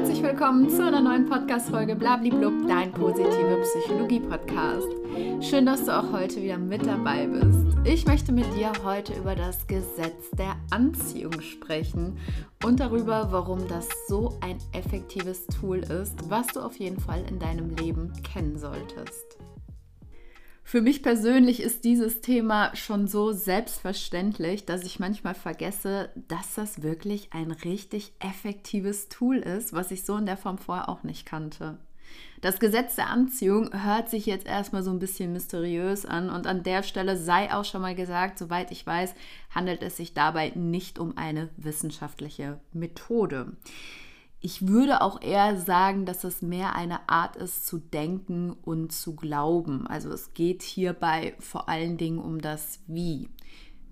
herzlich willkommen zu einer neuen Podcast-Folge Blabliblub, dein positive Psychologie-Podcast. Schön, dass du auch heute wieder mit dabei bist. Ich möchte mit dir heute über das Gesetz der Anziehung sprechen und darüber, warum das so ein effektives Tool ist, was du auf jeden Fall in deinem Leben kennen solltest. Für mich persönlich ist dieses Thema schon so selbstverständlich, dass ich manchmal vergesse, dass das wirklich ein richtig effektives Tool ist, was ich so in der Form vorher auch nicht kannte. Das Gesetz der Anziehung hört sich jetzt erstmal so ein bisschen mysteriös an und an der Stelle sei auch schon mal gesagt, soweit ich weiß, handelt es sich dabei nicht um eine wissenschaftliche Methode. Ich würde auch eher sagen, dass es mehr eine Art ist zu denken und zu glauben. Also es geht hierbei vor allen Dingen um das Wie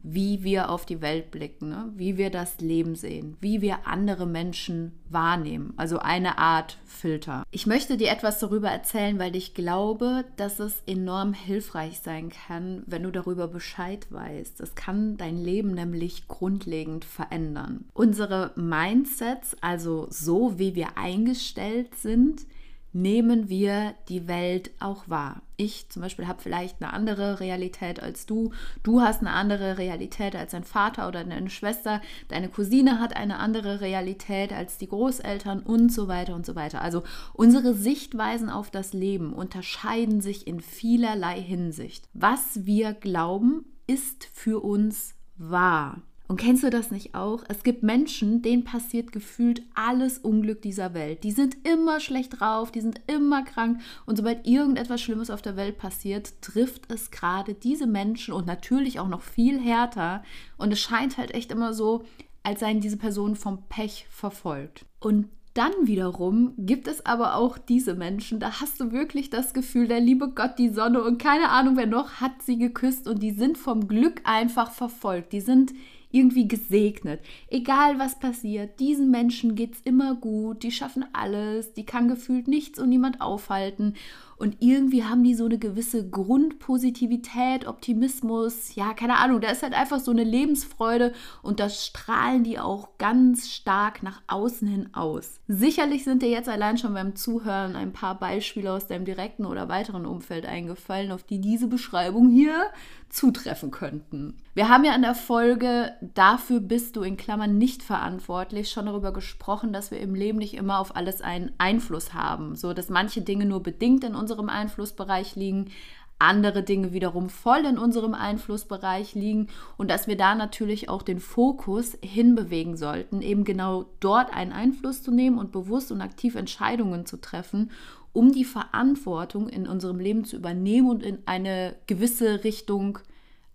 wie wir auf die Welt blicken, ne? wie wir das Leben sehen, wie wir andere Menschen wahrnehmen. Also eine Art Filter. Ich möchte dir etwas darüber erzählen, weil ich glaube, dass es enorm hilfreich sein kann, wenn du darüber Bescheid weißt. Es kann dein Leben nämlich grundlegend verändern. Unsere Mindsets, also so wie wir eingestellt sind, nehmen wir die Welt auch wahr. Ich zum Beispiel habe vielleicht eine andere Realität als du. Du hast eine andere Realität als dein Vater oder deine Schwester. Deine Cousine hat eine andere Realität als die Großeltern und so weiter und so weiter. Also unsere Sichtweisen auf das Leben unterscheiden sich in vielerlei Hinsicht. Was wir glauben, ist für uns wahr. Und kennst du das nicht auch? Es gibt Menschen, denen passiert gefühlt alles Unglück dieser Welt. Die sind immer schlecht drauf, die sind immer krank und sobald irgendetwas Schlimmes auf der Welt passiert, trifft es gerade diese Menschen und natürlich auch noch viel härter. Und es scheint halt echt immer so, als seien diese Personen vom Pech verfolgt. Und dann wiederum gibt es aber auch diese Menschen, da hast du wirklich das Gefühl, der liebe Gott, die Sonne und keine Ahnung wer noch hat sie geküsst und die sind vom Glück einfach verfolgt. Die sind irgendwie gesegnet. Egal was passiert, diesen Menschen geht es immer gut, die schaffen alles, die kann gefühlt nichts und niemand aufhalten. Und irgendwie haben die so eine gewisse Grundpositivität, Optimismus, ja, keine Ahnung, da ist halt einfach so eine Lebensfreude und das strahlen die auch ganz stark nach außen hin aus. Sicherlich sind dir jetzt allein schon beim Zuhören ein paar Beispiele aus deinem direkten oder weiteren Umfeld eingefallen, auf die diese Beschreibung hier zutreffen könnten. Wir haben ja in der Folge Dafür bist du in Klammern nicht verantwortlich schon darüber gesprochen, dass wir im Leben nicht immer auf alles einen Einfluss haben, so dass manche Dinge nur bedingt in unserem Einflussbereich liegen, andere Dinge wiederum voll in unserem Einflussbereich liegen und dass wir da natürlich auch den Fokus hinbewegen sollten, eben genau dort einen Einfluss zu nehmen und bewusst und aktiv Entscheidungen zu treffen um die Verantwortung in unserem Leben zu übernehmen und in eine gewisse Richtung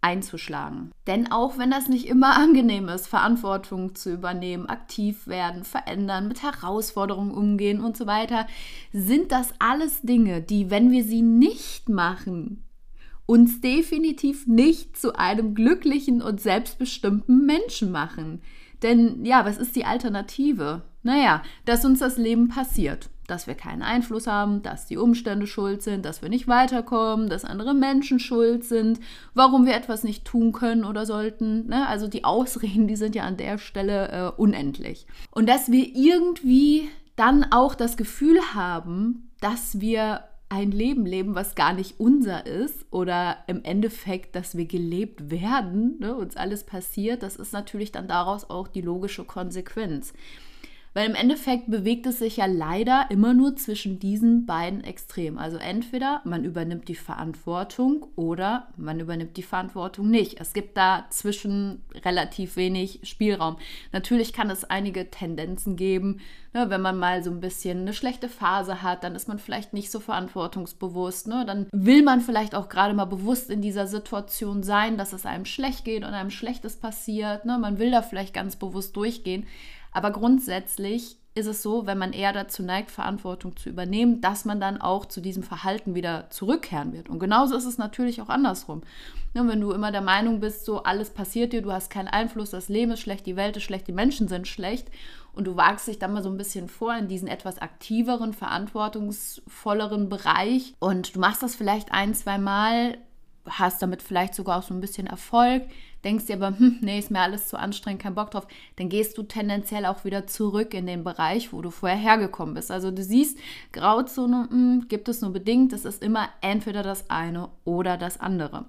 einzuschlagen. Denn auch wenn das nicht immer angenehm ist, Verantwortung zu übernehmen, aktiv werden, verändern, mit Herausforderungen umgehen und so weiter, sind das alles Dinge, die, wenn wir sie nicht machen, uns definitiv nicht zu einem glücklichen und selbstbestimmten Menschen machen. Denn ja, was ist die Alternative? Naja, dass uns das Leben passiert dass wir keinen Einfluss haben, dass die Umstände schuld sind, dass wir nicht weiterkommen, dass andere Menschen schuld sind, warum wir etwas nicht tun können oder sollten. Ne? Also die Ausreden, die sind ja an der Stelle äh, unendlich. Und dass wir irgendwie dann auch das Gefühl haben, dass wir ein Leben leben, was gar nicht unser ist oder im Endeffekt, dass wir gelebt werden, ne, uns alles passiert, das ist natürlich dann daraus auch die logische Konsequenz. Weil im Endeffekt bewegt es sich ja leider immer nur zwischen diesen beiden Extremen. Also entweder man übernimmt die Verantwortung oder man übernimmt die Verantwortung nicht. Es gibt da zwischen relativ wenig Spielraum. Natürlich kann es einige Tendenzen geben. Ne, wenn man mal so ein bisschen eine schlechte Phase hat, dann ist man vielleicht nicht so verantwortungsbewusst. Ne? Dann will man vielleicht auch gerade mal bewusst in dieser Situation sein, dass es einem schlecht geht und einem Schlechtes passiert. Ne? Man will da vielleicht ganz bewusst durchgehen. Aber grundsätzlich ist es so, wenn man eher dazu neigt, Verantwortung zu übernehmen, dass man dann auch zu diesem Verhalten wieder zurückkehren wird. Und genauso ist es natürlich auch andersrum. Ja, wenn du immer der Meinung bist, so alles passiert dir, du hast keinen Einfluss, das Leben ist schlecht, die Welt ist schlecht, die Menschen sind schlecht und du wagst dich dann mal so ein bisschen vor in diesen etwas aktiveren, verantwortungsvolleren Bereich und du machst das vielleicht ein, zwei Mal, hast damit vielleicht sogar auch so ein bisschen Erfolg, denkst dir aber, hm, nee, ist mir alles zu anstrengend, kein Bock drauf, dann gehst du tendenziell auch wieder zurück in den Bereich, wo du vorher hergekommen bist. Also du siehst, Grauzone hm, gibt es nur bedingt, es ist immer entweder das eine oder das andere.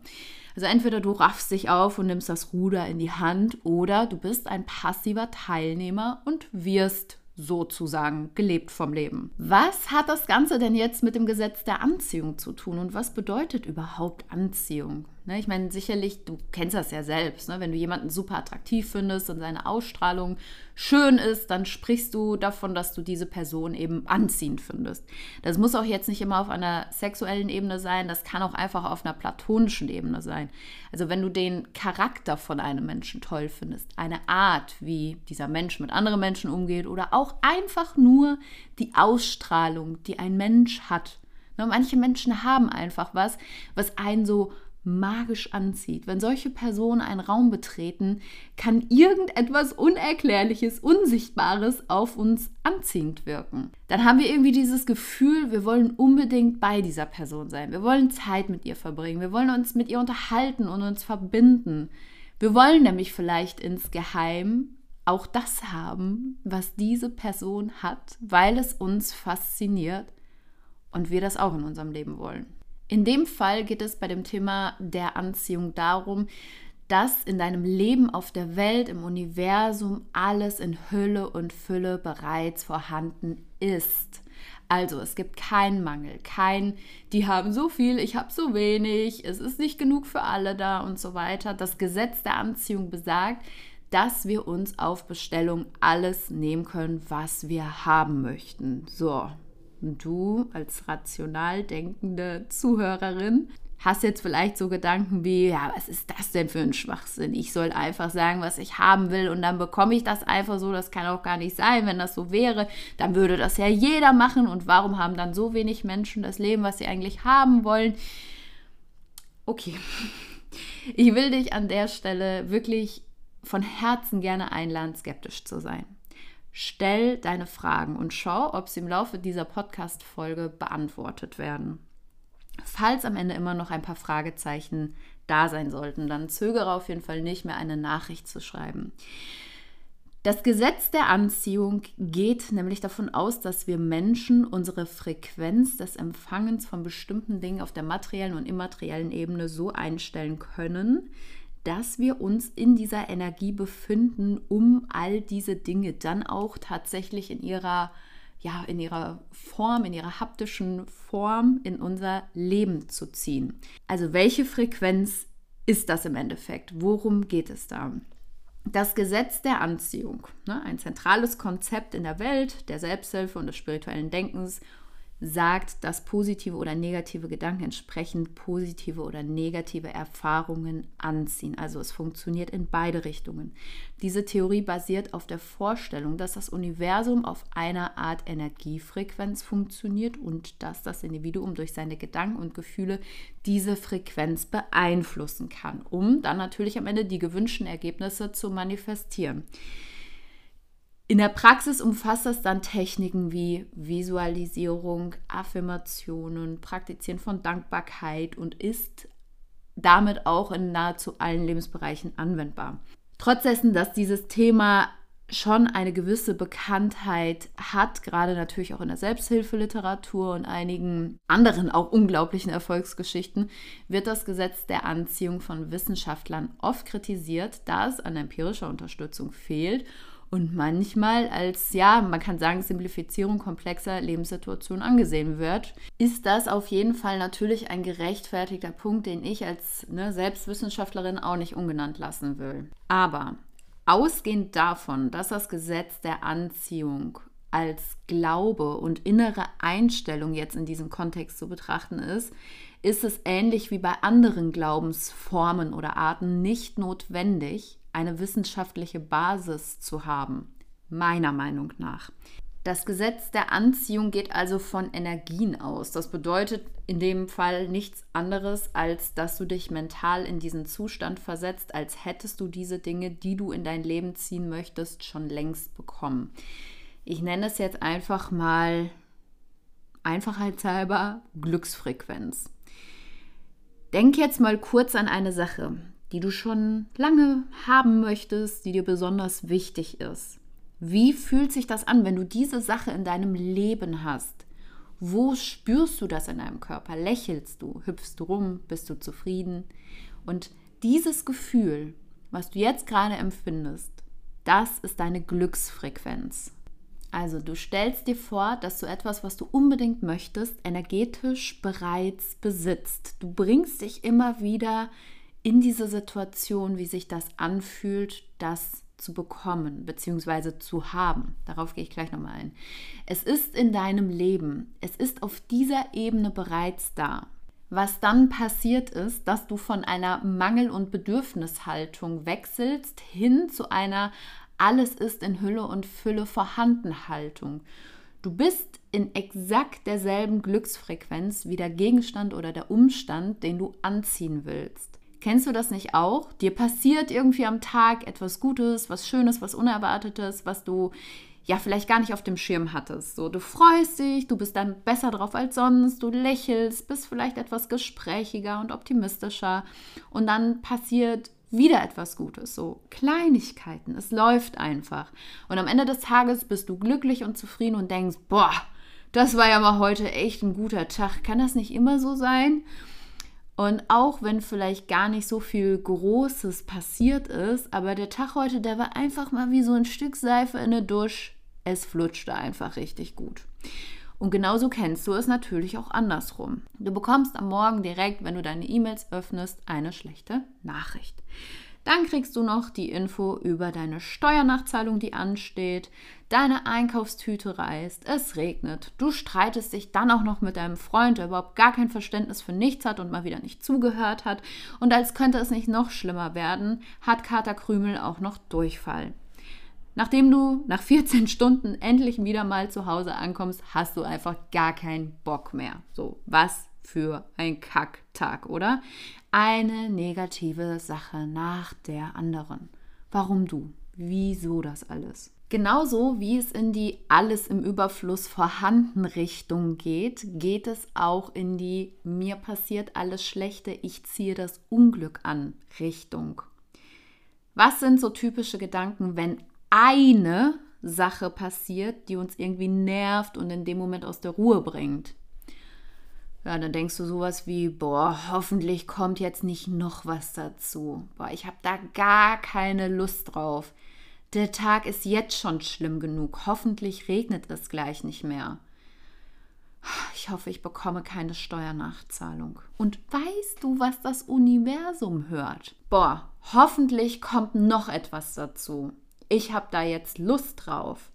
Also entweder du raffst dich auf und nimmst das Ruder in die Hand oder du bist ein passiver Teilnehmer und wirst sozusagen gelebt vom Leben. Was hat das Ganze denn jetzt mit dem Gesetz der Anziehung zu tun und was bedeutet überhaupt Anziehung? Ne, ich meine, sicherlich, du kennst das ja selbst, ne? wenn du jemanden super attraktiv findest und seine Ausstrahlung schön ist, dann sprichst du davon, dass du diese Person eben anziehend findest. Das muss auch jetzt nicht immer auf einer sexuellen Ebene sein, das kann auch einfach auf einer platonischen Ebene sein. Also wenn du den Charakter von einem Menschen toll findest, eine Art, wie dieser Mensch mit anderen Menschen umgeht oder auch einfach nur die Ausstrahlung, die ein Mensch hat. Ne, manche Menschen haben einfach was, was einen so magisch anzieht. Wenn solche Personen einen Raum betreten, kann irgendetwas Unerklärliches, Unsichtbares auf uns anziehend wirken. Dann haben wir irgendwie dieses Gefühl, wir wollen unbedingt bei dieser Person sein. Wir wollen Zeit mit ihr verbringen. Wir wollen uns mit ihr unterhalten und uns verbinden. Wir wollen nämlich vielleicht insgeheim auch das haben, was diese Person hat, weil es uns fasziniert und wir das auch in unserem Leben wollen. In dem Fall geht es bei dem Thema der Anziehung darum, dass in deinem Leben auf der Welt, im Universum alles in Hülle und Fülle bereits vorhanden ist. Also es gibt keinen Mangel, kein, die haben so viel, ich habe so wenig, es ist nicht genug für alle da und so weiter. Das Gesetz der Anziehung besagt, dass wir uns auf Bestellung alles nehmen können, was wir haben möchten. So, du als rational denkende Zuhörerin hast jetzt vielleicht so Gedanken wie, ja, was ist das denn für ein Schwachsinn? Ich soll einfach sagen, was ich haben will und dann bekomme ich das einfach so. Das kann auch gar nicht sein. Wenn das so wäre, dann würde das ja jeder machen. Und warum haben dann so wenig Menschen das Leben, was sie eigentlich haben wollen? Okay, ich will dich an der Stelle wirklich von Herzen gerne einladen, skeptisch zu sein. Stell deine Fragen und schau, ob sie im Laufe dieser Podcast-Folge beantwortet werden. Falls am Ende immer noch ein paar Fragezeichen da sein sollten, dann zögere auf jeden Fall nicht mehr eine Nachricht zu schreiben. Das Gesetz der Anziehung geht nämlich davon aus, dass wir Menschen unsere Frequenz des Empfangens von bestimmten Dingen auf der materiellen und immateriellen Ebene so einstellen können, dass wir uns in dieser Energie befinden, um all diese Dinge dann auch tatsächlich in ihrer ja, in ihrer Form, in ihrer haptischen Form in unser Leben zu ziehen. Also welche Frequenz ist das im Endeffekt? Worum geht es da? Das Gesetz der Anziehung, ne, ein zentrales Konzept in der Welt der Selbsthilfe und des spirituellen Denkens sagt, dass positive oder negative Gedanken entsprechend positive oder negative Erfahrungen anziehen. Also es funktioniert in beide Richtungen. Diese Theorie basiert auf der Vorstellung, dass das Universum auf einer Art Energiefrequenz funktioniert und dass das Individuum durch seine Gedanken und Gefühle diese Frequenz beeinflussen kann, um dann natürlich am Ende die gewünschten Ergebnisse zu manifestieren. In der Praxis umfasst das dann Techniken wie Visualisierung, Affirmationen, Praktizieren von Dankbarkeit und ist damit auch in nahezu allen Lebensbereichen anwendbar. Trotz dessen, dass dieses Thema schon eine gewisse Bekanntheit hat, gerade natürlich auch in der Selbsthilfeliteratur und einigen anderen auch unglaublichen Erfolgsgeschichten, wird das Gesetz der Anziehung von Wissenschaftlern oft kritisiert, da es an empirischer Unterstützung fehlt und manchmal als, ja, man kann sagen, Simplifizierung komplexer Lebenssituationen angesehen wird, ist das auf jeden Fall natürlich ein gerechtfertigter Punkt, den ich als ne, Selbstwissenschaftlerin auch nicht ungenannt lassen will. Aber ausgehend davon, dass das Gesetz der Anziehung als Glaube und innere Einstellung jetzt in diesem Kontext zu betrachten ist, ist es ähnlich wie bei anderen Glaubensformen oder Arten nicht notwendig, eine wissenschaftliche Basis zu haben, meiner Meinung nach. Das Gesetz der Anziehung geht also von Energien aus. Das bedeutet in dem Fall nichts anderes, als dass du dich mental in diesen Zustand versetzt, als hättest du diese Dinge, die du in dein Leben ziehen möchtest, schon längst bekommen. Ich nenne es jetzt einfach mal einfachheitshalber Glücksfrequenz. Denk jetzt mal kurz an eine Sache. Die du schon lange haben möchtest, die dir besonders wichtig ist. Wie fühlt sich das an, wenn du diese Sache in deinem Leben hast? Wo spürst du das in deinem Körper? Lächelst du? Hüpfst du rum? Bist du zufrieden? Und dieses Gefühl, was du jetzt gerade empfindest, das ist deine Glücksfrequenz. Also du stellst dir vor, dass du etwas, was du unbedingt möchtest, energetisch bereits besitzt. Du bringst dich immer wieder in diese Situation, wie sich das anfühlt, das zu bekommen bzw. zu haben. Darauf gehe ich gleich nochmal ein. Es ist in deinem Leben, es ist auf dieser Ebene bereits da. Was dann passiert ist, dass du von einer Mangel- und Bedürfnishaltung wechselst hin zu einer alles ist in Hülle und Fülle vorhanden Haltung. Du bist in exakt derselben Glücksfrequenz wie der Gegenstand oder der Umstand, den du anziehen willst. Kennst du das nicht auch? Dir passiert irgendwie am Tag etwas Gutes, was Schönes, was Unerwartetes, was du ja vielleicht gar nicht auf dem Schirm hattest. So, du freust dich, du bist dann besser drauf als sonst, du lächelst, bist vielleicht etwas gesprächiger und optimistischer und dann passiert wieder etwas Gutes, so Kleinigkeiten. Es läuft einfach. Und am Ende des Tages bist du glücklich und zufrieden und denkst, boah, das war ja mal heute echt ein guter Tag. Kann das nicht immer so sein? Und auch wenn vielleicht gar nicht so viel Großes passiert ist, aber der Tag heute, der war einfach mal wie so ein Stück Seife in der Dusche. Es flutschte einfach richtig gut. Und genauso kennst du es natürlich auch andersrum. Du bekommst am Morgen direkt, wenn du deine E-Mails öffnest, eine schlechte Nachricht. Dann kriegst du noch die Info über deine Steuernachzahlung, die ansteht. Deine Einkaufstüte reißt, es regnet. Du streitest dich dann auch noch mit deinem Freund, der überhaupt gar kein Verständnis für nichts hat und mal wieder nicht zugehört hat. Und als könnte es nicht noch schlimmer werden, hat Kater Krümel auch noch Durchfall. Nachdem du nach 14 Stunden endlich wieder mal zu Hause ankommst, hast du einfach gar keinen Bock mehr. So, was für ein Kacktag, oder? Eine negative Sache nach der anderen. Warum du? Wieso das alles? Genauso wie es in die alles im Überfluss vorhanden Richtung geht, geht es auch in die mir passiert alles Schlechte, ich ziehe das Unglück an Richtung. Was sind so typische Gedanken, wenn eine Sache passiert, die uns irgendwie nervt und in dem Moment aus der Ruhe bringt. Ja, dann denkst du sowas wie, boah, hoffentlich kommt jetzt nicht noch was dazu. Boah, ich habe da gar keine Lust drauf. Der Tag ist jetzt schon schlimm genug. Hoffentlich regnet es gleich nicht mehr. Ich hoffe, ich bekomme keine Steuernachzahlung. Und weißt du, was das Universum hört? Boah, hoffentlich kommt noch etwas dazu ich habe da jetzt Lust drauf.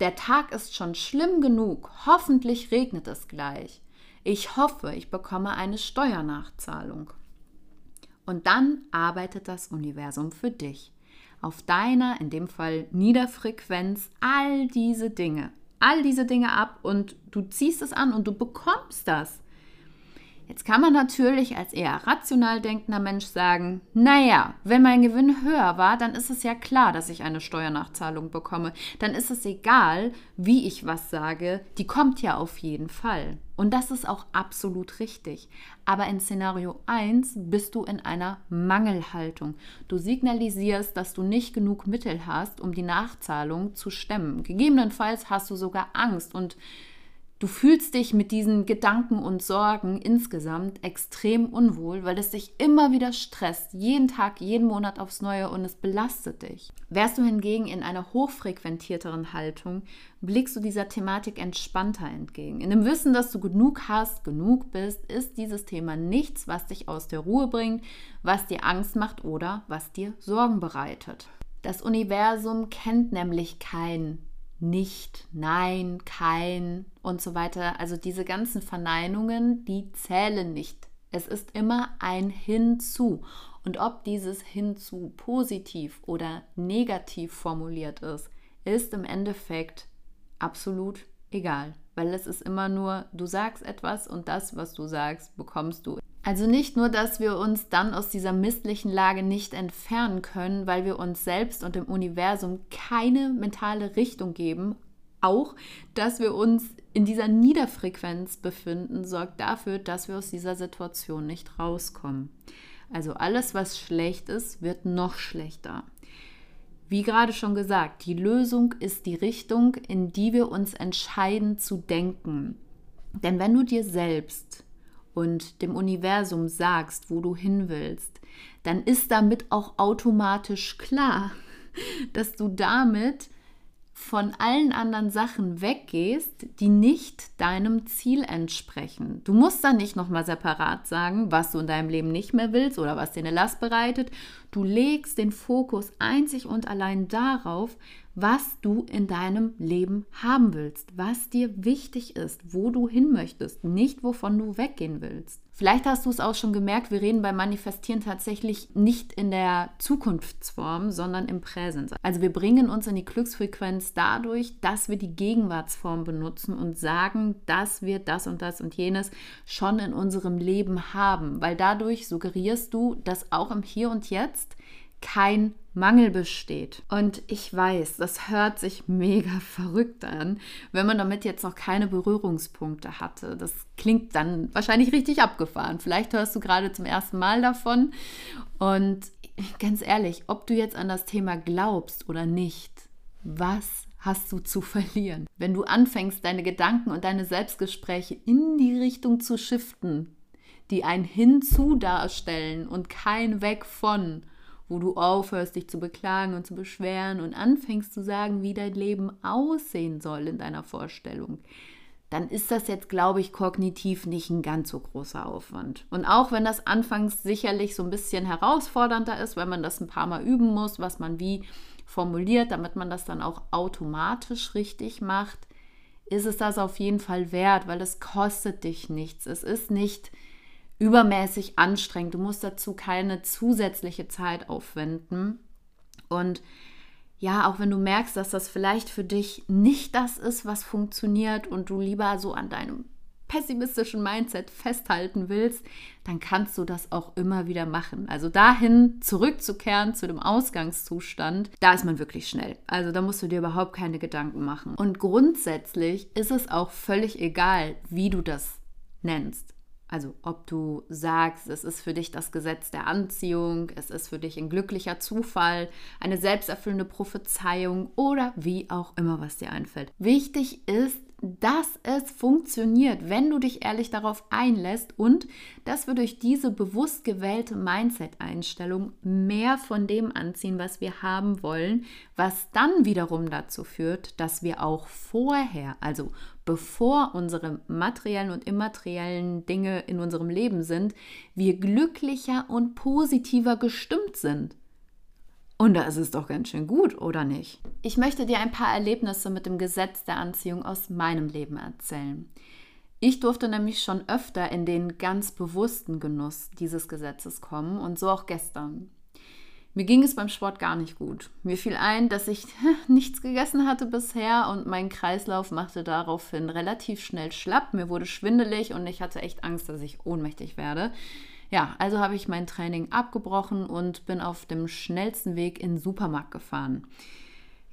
Der Tag ist schon schlimm genug, hoffentlich regnet es gleich. Ich hoffe, ich bekomme eine Steuernachzahlung. Und dann arbeitet das Universum für dich. Auf deiner, in dem Fall Niederfrequenz, all diese Dinge. All diese Dinge ab und du ziehst es an und du bekommst das. Jetzt kann man natürlich als eher rational denkender Mensch sagen, naja, wenn mein Gewinn höher war, dann ist es ja klar, dass ich eine Steuernachzahlung bekomme. Dann ist es egal, wie ich was sage, die kommt ja auf jeden Fall. Und das ist auch absolut richtig. Aber in Szenario 1 bist du in einer Mangelhaltung. Du signalisierst, dass du nicht genug Mittel hast, um die Nachzahlung zu stemmen. Gegebenenfalls hast du sogar Angst und Du fühlst dich mit diesen Gedanken und Sorgen insgesamt extrem unwohl, weil es dich immer wieder stresst, jeden Tag, jeden Monat aufs Neue und es belastet dich. Wärst du hingegen in einer hochfrequentierteren Haltung, blickst du dieser Thematik entspannter entgegen. In dem Wissen, dass du genug hast, genug bist, ist dieses Thema nichts, was dich aus der Ruhe bringt, was dir Angst macht oder was dir Sorgen bereitet. Das Universum kennt nämlich kein nicht, nein, kein und so weiter. Also diese ganzen Verneinungen, die zählen nicht. Es ist immer ein Hinzu. Und ob dieses Hinzu positiv oder negativ formuliert ist, ist im Endeffekt absolut egal. Weil es ist immer nur, du sagst etwas und das, was du sagst, bekommst du. Also nicht nur, dass wir uns dann aus dieser misslichen Lage nicht entfernen können, weil wir uns selbst und dem Universum keine mentale Richtung geben, auch, dass wir uns in dieser Niederfrequenz befinden, sorgt dafür, dass wir aus dieser Situation nicht rauskommen. Also alles, was schlecht ist, wird noch schlechter. Wie gerade schon gesagt, die Lösung ist die Richtung, in die wir uns entscheiden zu denken. Denn wenn du dir selbst und dem Universum sagst, wo du hin willst, dann ist damit auch automatisch klar, dass du damit von allen anderen Sachen weggehst, die nicht deinem Ziel entsprechen. Du musst dann nicht nochmal separat sagen, was du in deinem Leben nicht mehr willst oder was dir eine Last bereitet. Du legst den Fokus einzig und allein darauf, was du in deinem Leben haben willst, was dir wichtig ist, wo du hin möchtest, nicht wovon du weggehen willst. Vielleicht hast du es auch schon gemerkt, wir reden beim Manifestieren tatsächlich nicht in der Zukunftsform, sondern im Präsens. Also wir bringen uns in die Glücksfrequenz dadurch, dass wir die Gegenwartsform benutzen und sagen, dass wir das und das und jenes schon in unserem Leben haben, weil dadurch suggerierst du, dass auch im Hier und Jetzt kein Mangel besteht. Und ich weiß, das hört sich mega verrückt an, wenn man damit jetzt noch keine Berührungspunkte hatte. Das klingt dann wahrscheinlich richtig abgefahren. Vielleicht hörst du gerade zum ersten Mal davon. Und ganz ehrlich, ob du jetzt an das Thema glaubst oder nicht, was hast du zu verlieren? Wenn du anfängst, deine Gedanken und deine Selbstgespräche in die Richtung zu shiften, die ein Hinzu darstellen und kein Weg von, wo du aufhörst, dich zu beklagen und zu beschweren und anfängst zu sagen, wie dein Leben aussehen soll in deiner Vorstellung, dann ist das jetzt, glaube ich, kognitiv nicht ein ganz so großer Aufwand. Und auch wenn das anfangs sicherlich so ein bisschen herausfordernder ist, wenn man das ein paar Mal üben muss, was man wie formuliert, damit man das dann auch automatisch richtig macht, ist es das auf jeden Fall wert, weil es kostet dich nichts. Es ist nicht übermäßig anstrengend. Du musst dazu keine zusätzliche Zeit aufwenden. Und ja, auch wenn du merkst, dass das vielleicht für dich nicht das ist, was funktioniert und du lieber so an deinem pessimistischen Mindset festhalten willst, dann kannst du das auch immer wieder machen. Also dahin zurückzukehren zu dem Ausgangszustand, da ist man wirklich schnell. Also da musst du dir überhaupt keine Gedanken machen. Und grundsätzlich ist es auch völlig egal, wie du das nennst. Also ob du sagst, es ist für dich das Gesetz der Anziehung, es ist für dich ein glücklicher Zufall, eine selbsterfüllende Prophezeiung oder wie auch immer, was dir einfällt. Wichtig ist, dass es funktioniert, wenn du dich ehrlich darauf einlässt und dass wir durch diese bewusst gewählte Mindset-Einstellung mehr von dem anziehen, was wir haben wollen, was dann wiederum dazu führt, dass wir auch vorher, also bevor unsere materiellen und immateriellen Dinge in unserem Leben sind, wir glücklicher und positiver gestimmt sind. Und das ist doch ganz schön gut, oder nicht? Ich möchte dir ein paar Erlebnisse mit dem Gesetz der Anziehung aus meinem Leben erzählen. Ich durfte nämlich schon öfter in den ganz bewussten Genuss dieses Gesetzes kommen und so auch gestern. Mir ging es beim Sport gar nicht gut. Mir fiel ein, dass ich nichts gegessen hatte bisher und mein Kreislauf machte daraufhin relativ schnell schlapp. Mir wurde schwindelig und ich hatte echt Angst, dass ich ohnmächtig werde. Ja, also habe ich mein Training abgebrochen und bin auf dem schnellsten Weg in den Supermarkt gefahren.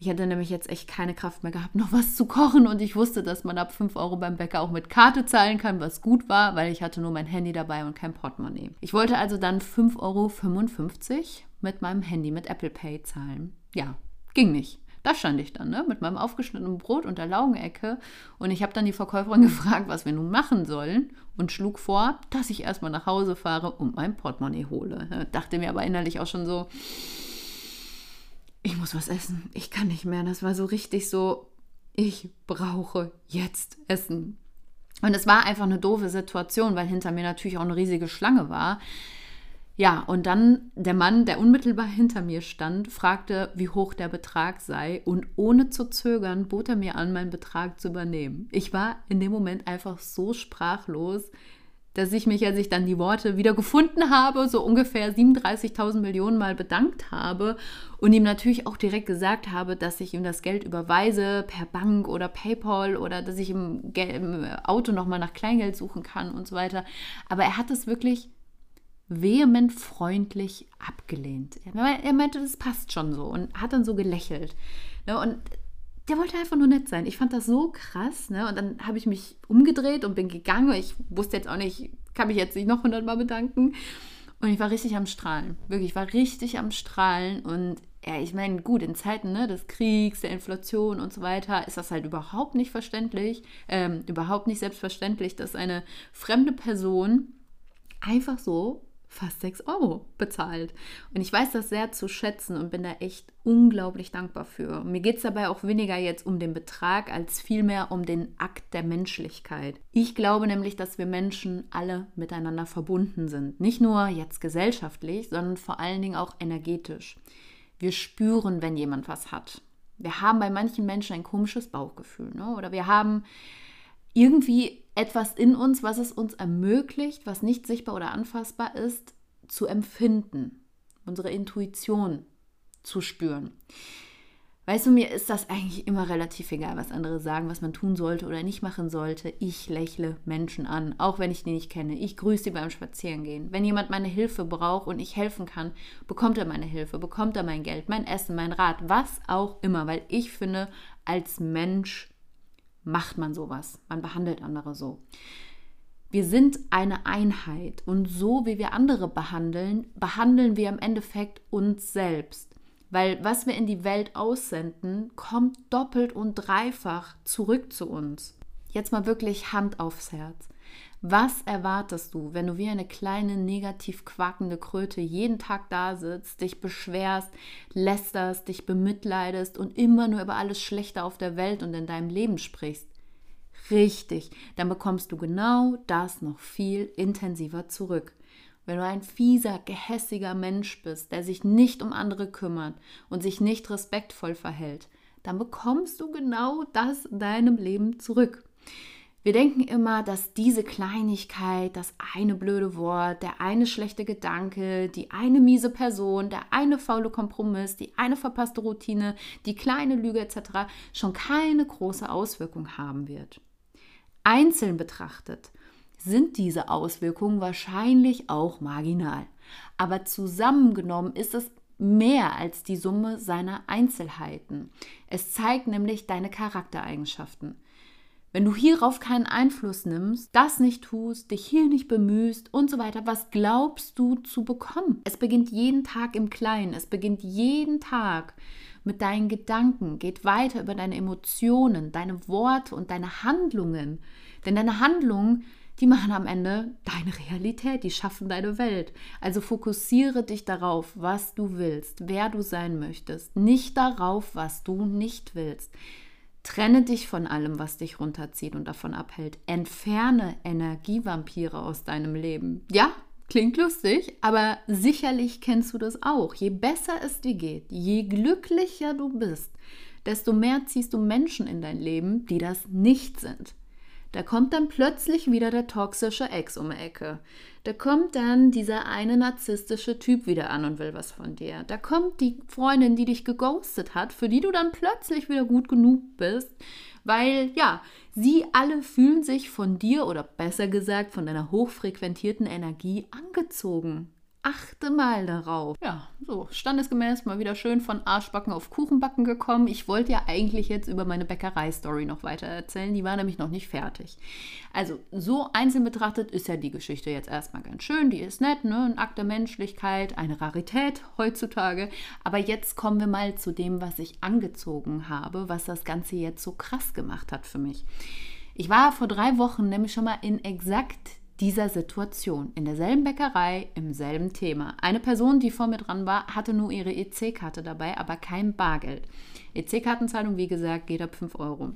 Ich hatte nämlich jetzt echt keine Kraft mehr gehabt, noch was zu kochen und ich wusste, dass man ab 5 Euro beim Bäcker auch mit Karte zahlen kann, was gut war, weil ich hatte nur mein Handy dabei und kein Portemonnaie. Ich wollte also dann 5,55 Euro mit meinem Handy, mit Apple Pay zahlen. Ja, ging nicht. Da stand ich dann, ne, mit meinem aufgeschnittenen Brot und der Laugenecke. Und ich habe dann die Verkäuferin gefragt, was wir nun machen sollen und schlug vor, dass ich erstmal nach Hause fahre und mein Portemonnaie hole. Dachte mir aber innerlich auch schon so, ich muss was essen. Ich kann nicht mehr. Das war so richtig so, ich brauche jetzt Essen. Und es war einfach eine doofe Situation, weil hinter mir natürlich auch eine riesige Schlange war. Ja, und dann der Mann, der unmittelbar hinter mir stand, fragte, wie hoch der Betrag sei und ohne zu zögern bot er mir an, meinen Betrag zu übernehmen. Ich war in dem Moment einfach so sprachlos, dass ich mich, als ich dann die Worte wieder gefunden habe, so ungefähr 37.000 Millionen Mal bedankt habe und ihm natürlich auch direkt gesagt habe, dass ich ihm das Geld überweise per Bank oder PayPal oder dass ich im, im Auto nochmal nach Kleingeld suchen kann und so weiter. Aber er hat es wirklich vehement freundlich abgelehnt. Er meinte, das passt schon so und hat dann so gelächelt. Ne? Und der wollte einfach nur nett sein. Ich fand das so krass. Ne? Und dann habe ich mich umgedreht und bin gegangen. Ich wusste jetzt auch nicht, kann mich jetzt nicht noch hundertmal bedanken. Und ich war richtig am Strahlen. Wirklich, ich war richtig am Strahlen. Und ja, ich meine, gut, in Zeiten ne, des Kriegs, der Inflation und so weiter ist das halt überhaupt nicht verständlich, ähm, überhaupt nicht selbstverständlich, dass eine fremde Person einfach so fast 6 Euro bezahlt. Und ich weiß das sehr zu schätzen und bin da echt unglaublich dankbar für. mir geht es dabei auch weniger jetzt um den Betrag, als vielmehr um den Akt der Menschlichkeit. Ich glaube nämlich, dass wir Menschen alle miteinander verbunden sind. Nicht nur jetzt gesellschaftlich, sondern vor allen Dingen auch energetisch. Wir spüren, wenn jemand was hat. Wir haben bei manchen Menschen ein komisches Bauchgefühl. Ne? Oder wir haben irgendwie etwas in uns, was es uns ermöglicht, was nicht sichtbar oder anfassbar ist, zu empfinden, unsere Intuition zu spüren. Weißt du, mir ist das eigentlich immer relativ egal, was andere sagen, was man tun sollte oder nicht machen sollte. Ich lächle Menschen an, auch wenn ich die nicht kenne. Ich grüße sie beim Spazierengehen. Wenn jemand meine Hilfe braucht und ich helfen kann, bekommt er meine Hilfe, bekommt er mein Geld, mein Essen, mein Rat, was auch immer, weil ich finde, als Mensch macht man sowas. Man behandelt andere so. Wir sind eine Einheit und so wie wir andere behandeln, behandeln wir im Endeffekt uns selbst. Weil was wir in die Welt aussenden, kommt doppelt und dreifach zurück zu uns. Jetzt mal wirklich Hand aufs Herz. Was erwartest du, wenn du wie eine kleine negativ quakende Kröte jeden Tag da sitzt, dich beschwerst, lästerst, dich bemitleidest und immer nur über alles Schlechte auf der Welt und in deinem Leben sprichst? Richtig, dann bekommst du genau das noch viel intensiver zurück. Wenn du ein fieser, gehässiger Mensch bist, der sich nicht um andere kümmert und sich nicht respektvoll verhält, dann bekommst du genau das in deinem Leben zurück. Wir denken immer, dass diese Kleinigkeit, das eine blöde Wort, der eine schlechte Gedanke, die eine miese Person, der eine faule Kompromiss, die eine verpasste Routine, die kleine Lüge etc. schon keine große Auswirkung haben wird. Einzeln betrachtet sind diese Auswirkungen wahrscheinlich auch marginal, aber zusammengenommen ist es mehr als die Summe seiner Einzelheiten. Es zeigt nämlich deine Charaktereigenschaften. Wenn du hierauf keinen Einfluss nimmst, das nicht tust, dich hier nicht bemühst und so weiter, was glaubst du zu bekommen? Es beginnt jeden Tag im Kleinen, es beginnt jeden Tag mit deinen Gedanken, geht weiter über deine Emotionen, deine Worte und deine Handlungen. Denn deine Handlungen, die machen am Ende deine Realität, die schaffen deine Welt. Also fokussiere dich darauf, was du willst, wer du sein möchtest, nicht darauf, was du nicht willst. Trenne dich von allem, was dich runterzieht und davon abhält. Entferne Energievampire aus deinem Leben. Ja, klingt lustig, aber sicherlich kennst du das auch. Je besser es dir geht, je glücklicher du bist, desto mehr ziehst du Menschen in dein Leben, die das nicht sind. Da kommt dann plötzlich wieder der toxische Ex um die Ecke. Da kommt dann dieser eine narzisstische Typ wieder an und will was von dir. Da kommt die Freundin, die dich geghostet hat, für die du dann plötzlich wieder gut genug bist, weil ja, sie alle fühlen sich von dir oder besser gesagt von deiner hochfrequentierten Energie angezogen. Achte mal darauf. Ja, so, standesgemäß mal wieder schön von Arschbacken auf Kuchenbacken gekommen. Ich wollte ja eigentlich jetzt über meine Bäckerei-Story noch weiter erzählen. Die war nämlich noch nicht fertig. Also, so einzeln betrachtet ist ja die Geschichte jetzt erstmal ganz schön. Die ist nett, ne? Ein Akt der Menschlichkeit, eine Rarität heutzutage. Aber jetzt kommen wir mal zu dem, was ich angezogen habe, was das Ganze jetzt so krass gemacht hat für mich. Ich war vor drei Wochen nämlich schon mal in exakt dieser Situation. In derselben Bäckerei, im selben Thema. Eine Person, die vor mir dran war, hatte nur ihre EC-Karte dabei, aber kein Bargeld. EC-Kartenzahlung, wie gesagt, geht ab 5 Euro.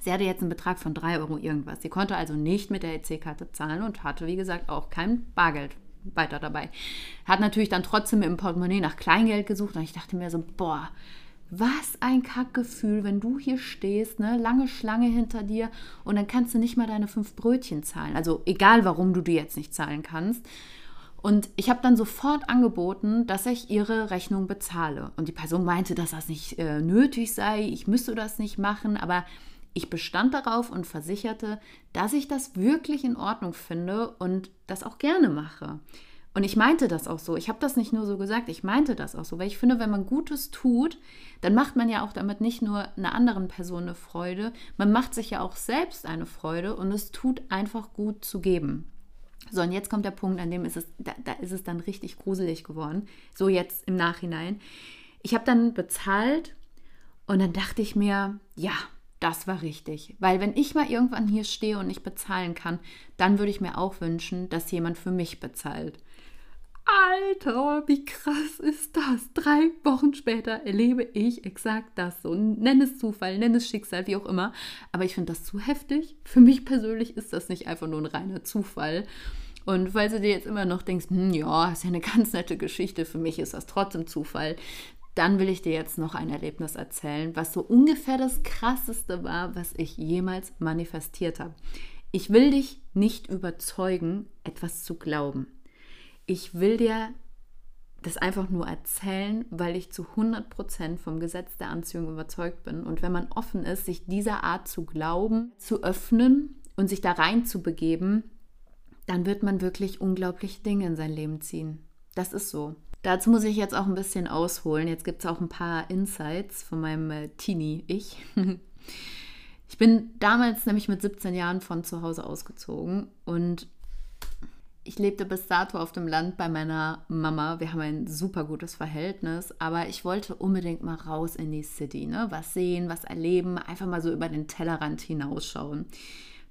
Sie hatte jetzt einen Betrag von 3 Euro irgendwas. Sie konnte also nicht mit der EC-Karte zahlen und hatte, wie gesagt, auch kein Bargeld weiter dabei. Hat natürlich dann trotzdem im Portemonnaie nach Kleingeld gesucht und ich dachte mir so, boah, was ein Kackgefühl, wenn du hier stehst, ne, lange Schlange hinter dir und dann kannst du nicht mal deine fünf Brötchen zahlen. Also egal, warum du die jetzt nicht zahlen kannst. Und ich habe dann sofort angeboten, dass ich ihre Rechnung bezahle. Und die Person meinte, dass das nicht äh, nötig sei, ich müsste das nicht machen, aber ich bestand darauf und versicherte, dass ich das wirklich in Ordnung finde und das auch gerne mache. Und ich meinte das auch so. Ich habe das nicht nur so gesagt, ich meinte das auch so, weil ich finde, wenn man Gutes tut, dann macht man ja auch damit nicht nur einer anderen Person eine Freude, man macht sich ja auch selbst eine Freude und es tut einfach gut zu geben. So, und jetzt kommt der Punkt, an dem ist es, da, da ist es dann richtig gruselig geworden. So jetzt im Nachhinein. Ich habe dann bezahlt und dann dachte ich mir, ja, das war richtig. Weil wenn ich mal irgendwann hier stehe und nicht bezahlen kann, dann würde ich mir auch wünschen, dass jemand für mich bezahlt. Alter, wie krass ist das? Drei Wochen später erlebe ich exakt das so. Nenn es Zufall, nenn es Schicksal, wie auch immer. Aber ich finde das zu heftig. Für mich persönlich ist das nicht einfach nur ein reiner Zufall. Und falls du dir jetzt immer noch denkst, hm, ja, ist ja eine ganz nette Geschichte, für mich ist das trotzdem Zufall, dann will ich dir jetzt noch ein Erlebnis erzählen, was so ungefähr das Krasseste war, was ich jemals manifestiert habe. Ich will dich nicht überzeugen, etwas zu glauben ich will dir das einfach nur erzählen, weil ich zu 100% vom Gesetz der Anziehung überzeugt bin. Und wenn man offen ist, sich dieser Art zu glauben, zu öffnen und sich da rein zu begeben, dann wird man wirklich unglaubliche Dinge in sein Leben ziehen. Das ist so. Dazu muss ich jetzt auch ein bisschen ausholen. Jetzt gibt es auch ein paar Insights von meinem äh, Teenie-Ich. Ich bin damals nämlich mit 17 Jahren von zu Hause ausgezogen und ich lebte bis dato auf dem Land bei meiner Mama. Wir haben ein super gutes Verhältnis, aber ich wollte unbedingt mal raus in die City, ne? Was sehen, was erleben, einfach mal so über den Tellerrand hinausschauen.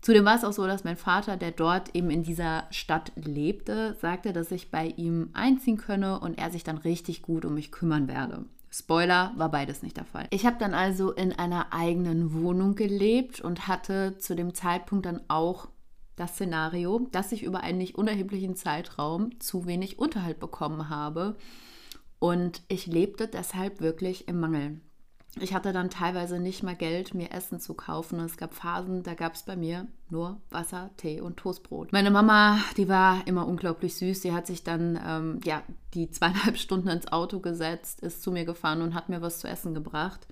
Zudem war es auch so, dass mein Vater, der dort eben in dieser Stadt lebte, sagte, dass ich bei ihm einziehen könne und er sich dann richtig gut um mich kümmern werde. Spoiler, war beides nicht der Fall. Ich habe dann also in einer eigenen Wohnung gelebt und hatte zu dem Zeitpunkt dann auch das Szenario, dass ich über einen nicht unerheblichen Zeitraum zu wenig Unterhalt bekommen habe und ich lebte deshalb wirklich im Mangel. Ich hatte dann teilweise nicht mal Geld, mir Essen zu kaufen. Es gab Phasen, da gab es bei mir nur Wasser, Tee und Toastbrot. Meine Mama, die war immer unglaublich süß. Sie hat sich dann ähm, ja die zweieinhalb Stunden ins Auto gesetzt, ist zu mir gefahren und hat mir was zu essen gebracht.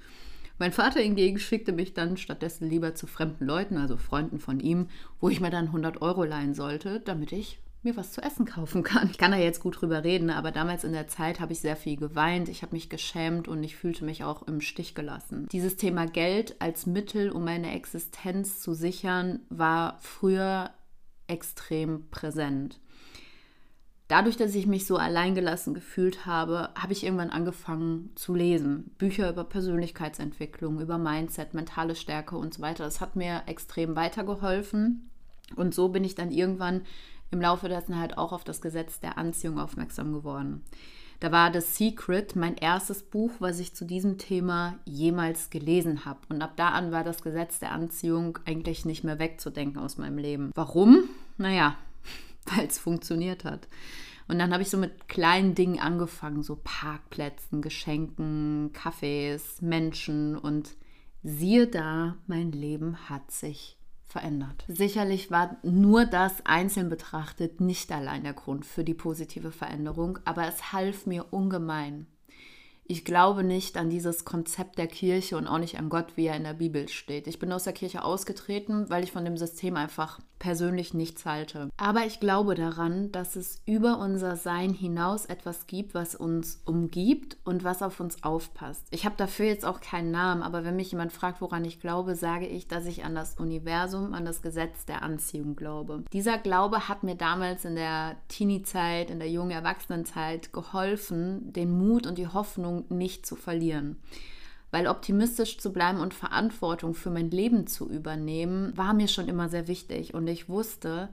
Mein Vater hingegen schickte mich dann stattdessen lieber zu fremden Leuten, also Freunden von ihm, wo ich mir dann 100 Euro leihen sollte, damit ich mir was zu essen kaufen kann. Ich kann da jetzt gut drüber reden, aber damals in der Zeit habe ich sehr viel geweint, ich habe mich geschämt und ich fühlte mich auch im Stich gelassen. Dieses Thema Geld als Mittel, um meine Existenz zu sichern, war früher extrem präsent. Dadurch, dass ich mich so alleingelassen gefühlt habe, habe ich irgendwann angefangen zu lesen. Bücher über Persönlichkeitsentwicklung, über Mindset, mentale Stärke und so weiter. Das hat mir extrem weitergeholfen. Und so bin ich dann irgendwann im Laufe dessen halt auch auf das Gesetz der Anziehung aufmerksam geworden. Da war The Secret mein erstes Buch, was ich zu diesem Thema jemals gelesen habe. Und ab da an war das Gesetz der Anziehung eigentlich nicht mehr wegzudenken aus meinem Leben. Warum? Naja, weil es funktioniert hat. Und dann habe ich so mit kleinen Dingen angefangen, so Parkplätzen, Geschenken, Cafés, Menschen und siehe da, mein Leben hat sich verändert. Sicherlich war nur das einzeln betrachtet nicht allein der Grund für die positive Veränderung, aber es half mir ungemein ich glaube nicht an dieses Konzept der Kirche und auch nicht an Gott, wie er in der Bibel steht. Ich bin aus der Kirche ausgetreten, weil ich von dem System einfach persönlich nichts halte. Aber ich glaube daran, dass es über unser Sein hinaus etwas gibt, was uns umgibt und was auf uns aufpasst. Ich habe dafür jetzt auch keinen Namen, aber wenn mich jemand fragt, woran ich glaube, sage ich, dass ich an das Universum, an das Gesetz der Anziehung glaube. Dieser Glaube hat mir damals in der Teenie-Zeit, in der jungen Erwachsenenzeit geholfen, den Mut und die Hoffnung nicht zu verlieren. Weil optimistisch zu bleiben und Verantwortung für mein Leben zu übernehmen, war mir schon immer sehr wichtig. Und ich wusste,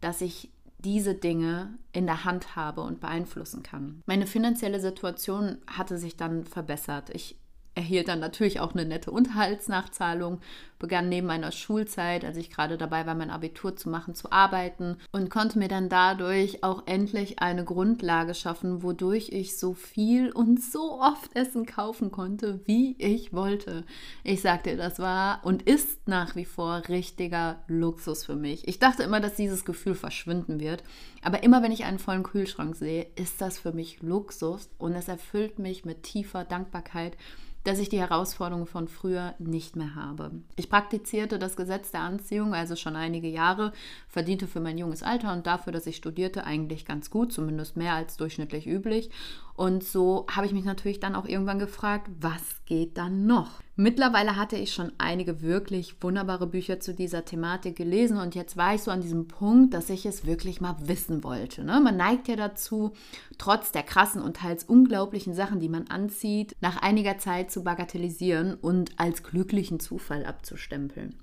dass ich diese Dinge in der Hand habe und beeinflussen kann. Meine finanzielle Situation hatte sich dann verbessert. Ich erhielt dann natürlich auch eine nette Unterhaltsnachzahlung, begann neben meiner Schulzeit, als ich gerade dabei war, mein Abitur zu machen, zu arbeiten und konnte mir dann dadurch auch endlich eine Grundlage schaffen, wodurch ich so viel und so oft Essen kaufen konnte, wie ich wollte. Ich sagte, das war und ist nach wie vor richtiger Luxus für mich. Ich dachte immer, dass dieses Gefühl verschwinden wird, aber immer wenn ich einen vollen Kühlschrank sehe, ist das für mich Luxus und es erfüllt mich mit tiefer Dankbarkeit dass ich die Herausforderungen von früher nicht mehr habe. Ich praktizierte das Gesetz der Anziehung also schon einige Jahre, verdiente für mein junges Alter und dafür, dass ich studierte, eigentlich ganz gut, zumindest mehr als durchschnittlich üblich Und so habe ich mich natürlich dann auch irgendwann gefragt, was geht dann noch? Mittlerweile hatte ich schon einige wirklich wunderbare Bücher zu dieser Thematik gelesen und jetzt war ich so an diesem Punkt, dass ich es wirklich mal wissen wollte. Ne? Man neigt ja dazu, trotz der krassen und teils unglaublichen Sachen, die man anzieht, nach einiger Zeit zu bagatellisieren und als glücklichen Zufall abzustempeln.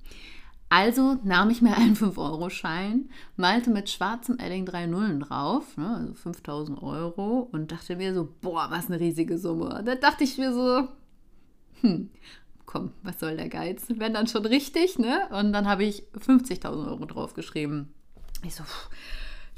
Also nahm ich mir einen 5-Euro-Schein, malte mit schwarzem Edding drei Nullen drauf, ne, also 5000 Euro, und dachte mir so, boah, was eine riesige Summe. Da dachte ich mir so, hm, komm, was soll der Geiz? Wenn dann schon richtig, ne? Und dann habe ich 50.000 Euro draufgeschrieben. Ich so, pff,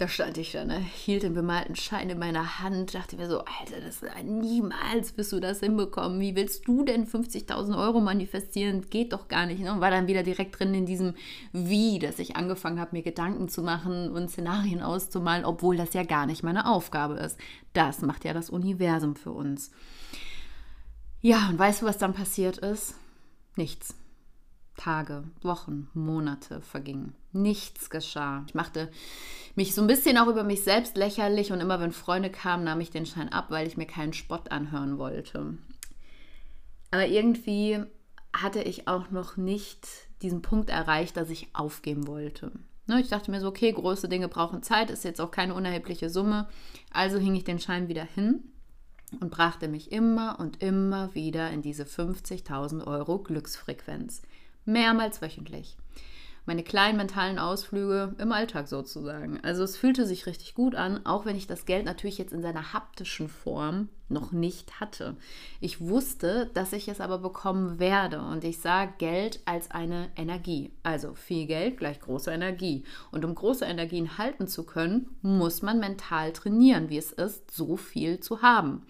da stand ich dann, ne? hielt den bemalten Schein in meiner Hand, dachte mir so, Alter, das niemals wirst du das hinbekommen. Wie willst du denn 50.000 Euro manifestieren? Geht doch gar nicht. Ne? Und war dann wieder direkt drin in diesem Wie, dass ich angefangen habe, mir Gedanken zu machen und Szenarien auszumalen, obwohl das ja gar nicht meine Aufgabe ist. Das macht ja das Universum für uns. Ja, und weißt du, was dann passiert ist? Nichts. Tage, Wochen, Monate vergingen. Nichts geschah. Ich machte mich so ein bisschen auch über mich selbst lächerlich und immer wenn Freunde kamen, nahm ich den Schein ab, weil ich mir keinen Spott anhören wollte. Aber irgendwie hatte ich auch noch nicht diesen Punkt erreicht, dass ich aufgeben wollte. Ne, ich dachte mir so, okay, große Dinge brauchen Zeit, ist jetzt auch keine unerhebliche Summe. Also hing ich den Schein wieder hin und brachte mich immer und immer wieder in diese 50.000 Euro Glücksfrequenz mehrmals wöchentlich. Meine kleinen mentalen Ausflüge im Alltag sozusagen. Also es fühlte sich richtig gut an, auch wenn ich das Geld natürlich jetzt in seiner haptischen Form noch nicht hatte. Ich wusste, dass ich es aber bekommen werde und ich sah Geld als eine Energie. Also viel Geld gleich große Energie. Und um große Energien halten zu können, muss man mental trainieren, wie es ist, so viel zu haben.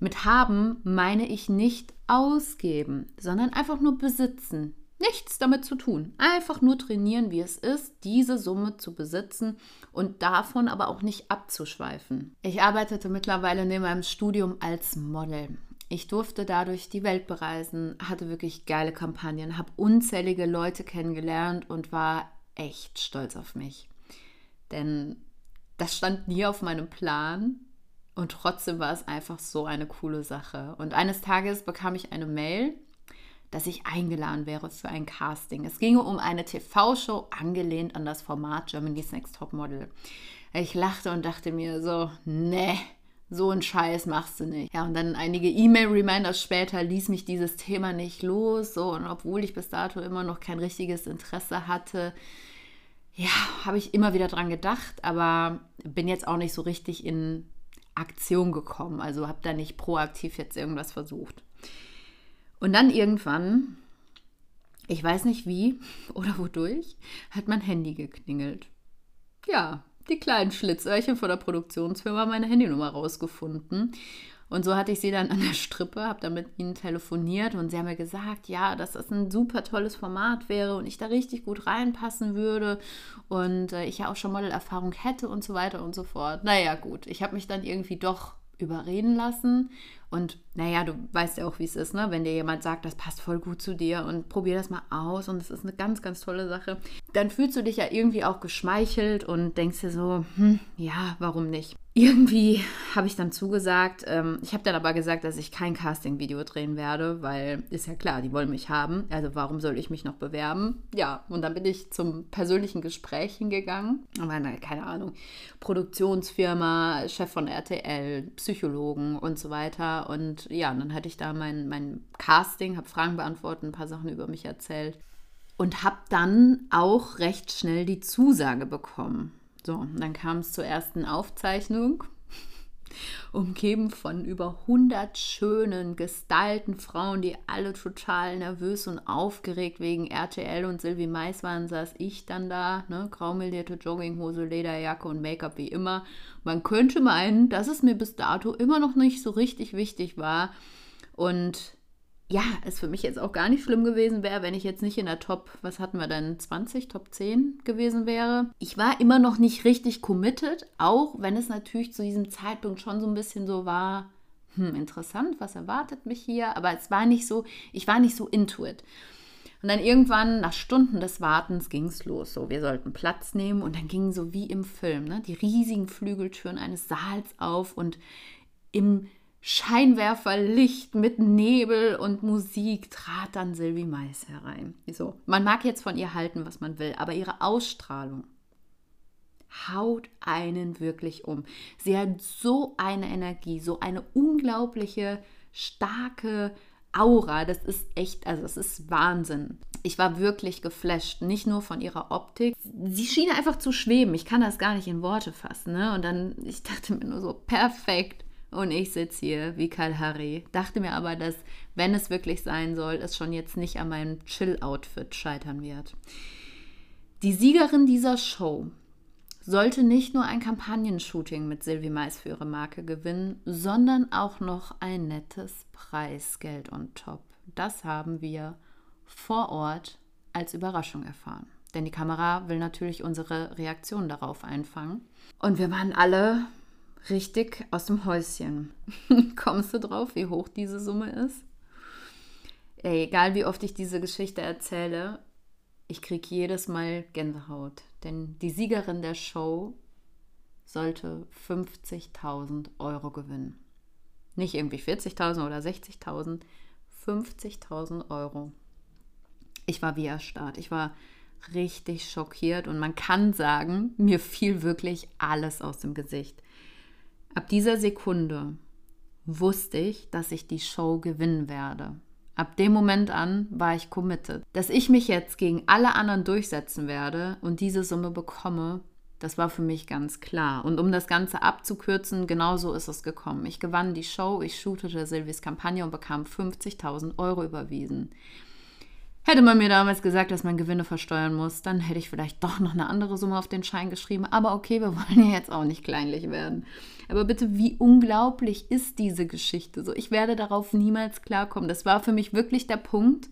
Mit haben meine ich nicht ausgeben, sondern einfach nur besitzen, nichts damit zu tun. Einfach nur trainieren, wie es ist, diese Summe zu besitzen und davon aber auch nicht abzuschweifen. Ich arbeitete mittlerweile neben meinem Studium als Model. Ich durfte dadurch die Welt bereisen, hatte wirklich geile Kampagnen, habe unzählige Leute kennengelernt und war echt stolz auf mich. Denn das stand nie auf meinem Plan und trotzdem war es einfach so eine coole Sache. Und eines Tages bekam ich eine Mail dass ich eingeladen wäre für ein Casting. Es ginge um eine TV-Show angelehnt an das Format Germany's Next Top Model. Ich lachte und dachte mir so, ne, so einen Scheiß machst du nicht. Ja, und dann einige E-Mail-Reminders später ließ mich dieses Thema nicht los. So, und obwohl ich bis dato immer noch kein richtiges Interesse hatte, ja, habe ich immer wieder dran gedacht, aber bin jetzt auch nicht so richtig in Aktion gekommen. Also habe da nicht proaktiv jetzt irgendwas versucht. Und dann irgendwann, ich weiß nicht wie oder wodurch, hat mein Handy geklingelt. Ja, die kleinen Schlitzöhrchen von der Produktionsfirma haben meine Handynummer rausgefunden. Und so hatte ich sie dann an der Strippe, habe dann mit ihnen telefoniert und sie haben mir gesagt, ja, dass das ein super tolles Format wäre und ich da richtig gut reinpassen würde und äh, ich ja auch schon Modelerfahrung hätte und so weiter und so fort. Naja, gut, ich habe mich dann irgendwie doch überreden lassen und naja, du weißt ja auch, wie es ist, ne? wenn dir jemand sagt, das passt voll gut zu dir und probier das mal aus und es ist eine ganz, ganz tolle Sache, dann fühlst du dich ja irgendwie auch geschmeichelt und denkst dir so, hm, ja, warum nicht? irgendwie habe ich dann zugesagt. Ähm, ich habe dann aber gesagt, dass ich kein Casting-Video drehen werde, weil ist ja klar, die wollen mich haben. Also warum soll ich mich noch bewerben? Ja, und dann bin ich zum persönlichen Gespräch hingegangen. Aber na, keine Ahnung, Produktionsfirma, Chef von RTL, Psychologen und so weiter. Und ja, und dann hatte ich da mein, mein Casting, habe Fragen beantwortet, ein paar Sachen über mich erzählt und habe dann auch recht schnell die Zusage bekommen. So, dann kam es zur ersten Aufzeichnung, umgeben von über 100 schönen, gestylten Frauen, die alle total nervös und aufgeregt wegen RTL und Sylvie Mais waren, saß ich dann da, ne, graumelierte Jogginghose, Lederjacke und Make-up wie immer. Man könnte meinen, dass es mir bis dato immer noch nicht so richtig wichtig war und ja, es für mich jetzt auch gar nicht schlimm gewesen wäre, wenn ich jetzt nicht in der Top, was hatten wir denn, 20, Top 10 gewesen wäre. Ich war immer noch nicht richtig committed, auch wenn es natürlich zu diesem Zeitpunkt schon so ein bisschen so war, hm, interessant, was erwartet mich hier, aber es war nicht so, ich war nicht so into it. Und dann irgendwann, nach Stunden des Wartens, ging es los. So, wir sollten Platz nehmen und dann gingen so wie im Film, ne, die riesigen Flügeltüren eines Saals auf und im Scheinwerferlicht mit Nebel und Musik trat dann Sylvie Mais herein. So, man mag jetzt von ihr halten, was man will, aber ihre Ausstrahlung haut einen wirklich um. Sie hat so eine Energie, so eine unglaubliche, starke Aura. Das ist echt, also es ist Wahnsinn. Ich war wirklich geflasht, nicht nur von ihrer Optik. Sie schien einfach zu schweben. Ich kann das gar nicht in Worte fassen. Ne? Und dann, ich dachte mir nur so, perfekt und ich sitze hier wie Kalhari. Dachte mir aber, dass, wenn es wirklich sein soll, es schon jetzt nicht an meinem Chill-Outfit scheitern wird. Die Siegerin dieser Show sollte nicht nur ein Kampagnenshooting mit Sylvie Mais für ihre Marke gewinnen, sondern auch noch ein nettes Preisgeld on top. Das haben wir vor Ort als Überraschung erfahren. Denn die Kamera will natürlich unsere Reaktion darauf einfangen. Und wir waren alle richtig aus dem Häuschen. Kommst du drauf, wie hoch diese Summe ist? Ey, egal wie oft ich diese Geschichte erzähle, ich kriege jedes Mal Gänsehaut. Denn die Siegerin der Show sollte 50.000 Euro gewinnen. Nicht irgendwie 40.000 oder 60.000, 50.000 Euro. Ich war wie erstarrt. Ich war richtig schockiert und man kann sagen, mir fiel wirklich alles aus dem Gesicht. Ab dieser Sekunde wusste ich, dass ich die Show gewinnen werde. Ab dem Moment an war ich committed. Dass ich mich jetzt gegen alle anderen durchsetzen werde und diese Summe bekomme, das war für mich ganz klar. Und um das Ganze abzukürzen, genau so ist es gekommen. Ich gewann die Show, ich shootete Silvis Kampagne und bekam 50.000 Euro überwiesen. Hätte man mir damals gesagt, dass man Gewinne versteuern muss, dann hätte ich vielleicht doch noch eine andere Summe auf den Schein geschrieben. Aber okay, wir wollen ja jetzt auch nicht kleinlich werden. Aber bitte, wie unglaublich ist diese Geschichte? So, ich werde darauf niemals klarkommen. Das war für mich wirklich der Punkt,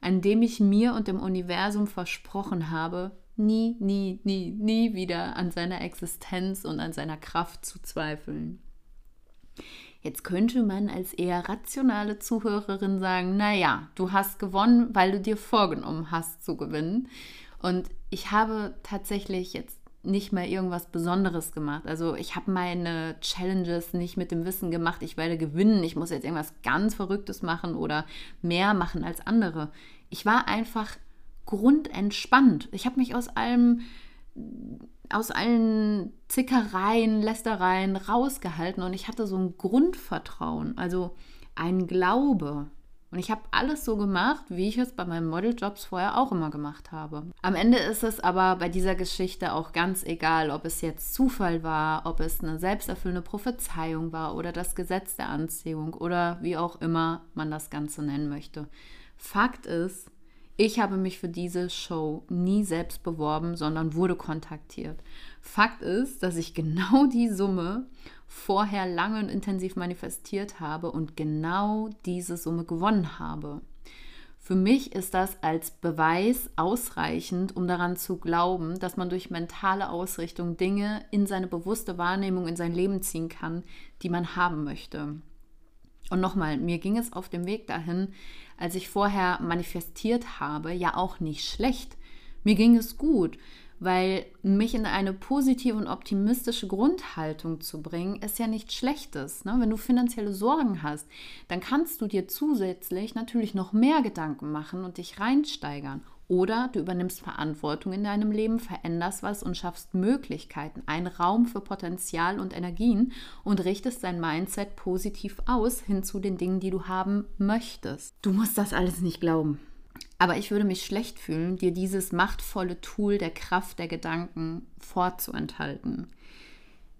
an dem ich mir und dem Universum versprochen habe, nie, nie, nie, nie wieder an seiner Existenz und an seiner Kraft zu zweifeln. Jetzt könnte man als eher rationale Zuhörerin sagen, naja, du hast gewonnen, weil du dir vorgenommen hast zu gewinnen. Und ich habe tatsächlich jetzt nicht mal irgendwas Besonderes gemacht. Also ich habe meine Challenges nicht mit dem Wissen gemacht, ich werde gewinnen, ich muss jetzt irgendwas ganz Verrücktes machen oder mehr machen als andere. Ich war einfach grundentspannt. Ich habe mich aus allem aus allen Zickereien, Lästereien rausgehalten und ich hatte so ein Grundvertrauen, also ein Glaube. Und ich habe alles so gemacht, wie ich es bei meinen Modeljobs vorher auch immer gemacht habe. Am Ende ist es aber bei dieser Geschichte auch ganz egal, ob es jetzt Zufall war, ob es eine selbsterfüllende Prophezeiung war oder das Gesetz der Anziehung oder wie auch immer man das Ganze nennen möchte. Fakt ist, ich habe mich für diese Show nie selbst beworben, sondern wurde kontaktiert. Fakt ist, dass ich genau die Summe vorher lange und intensiv manifestiert habe und genau diese Summe gewonnen habe. Für mich ist das als Beweis ausreichend, um daran zu glauben, dass man durch mentale Ausrichtung Dinge in seine bewusste Wahrnehmung in sein Leben ziehen kann, die man haben möchte. Und nochmal, mir ging es auf dem Weg dahin, als ich vorher manifestiert habe, ja auch nicht schlecht. Mir ging es gut, weil mich in eine positive und optimistische Grundhaltung zu bringen, ist ja nichts Schlechtes. Ne? Wenn du finanzielle Sorgen hast, dann kannst du dir zusätzlich natürlich noch mehr Gedanken machen und dich reinsteigern. Oder du übernimmst Verantwortung in deinem Leben, veränderst was und schaffst Möglichkeiten, einen Raum für Potenzial und Energien und richtest dein Mindset positiv aus hin zu den Dingen, die du haben möchtest. Du musst das alles nicht glauben. Aber ich würde mich schlecht fühlen, dir dieses machtvolle Tool der Kraft der Gedanken vorzuenthalten.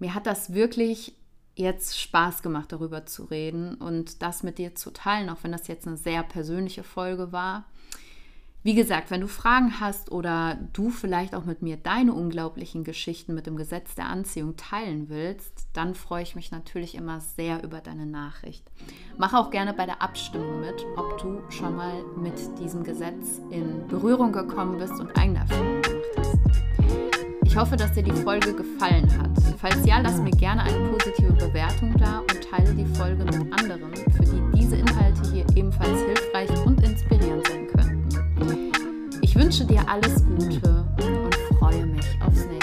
Mir hat das wirklich jetzt Spaß gemacht, darüber zu reden und das mit dir zu teilen, auch wenn das jetzt eine sehr persönliche Folge war. Wie gesagt, wenn du Fragen hast oder du vielleicht auch mit mir deine unglaublichen Geschichten mit dem Gesetz der Anziehung teilen willst, dann freue ich mich natürlich immer sehr über deine Nachricht. Mach auch gerne bei der Abstimmung mit, ob du schon mal mit diesem Gesetz in Berührung gekommen bist und eigene Erfahrungen gemacht hast. Ich hoffe, dass dir die Folge gefallen hat. Falls ja, lass mir gerne eine positive Bewertung da und teile die Folge mit anderen, für die diese Inhalte hier ebenfalls hilfreich und inspirierend sein können. Ich wünsche dir alles Gute und freue mich aufs nächste.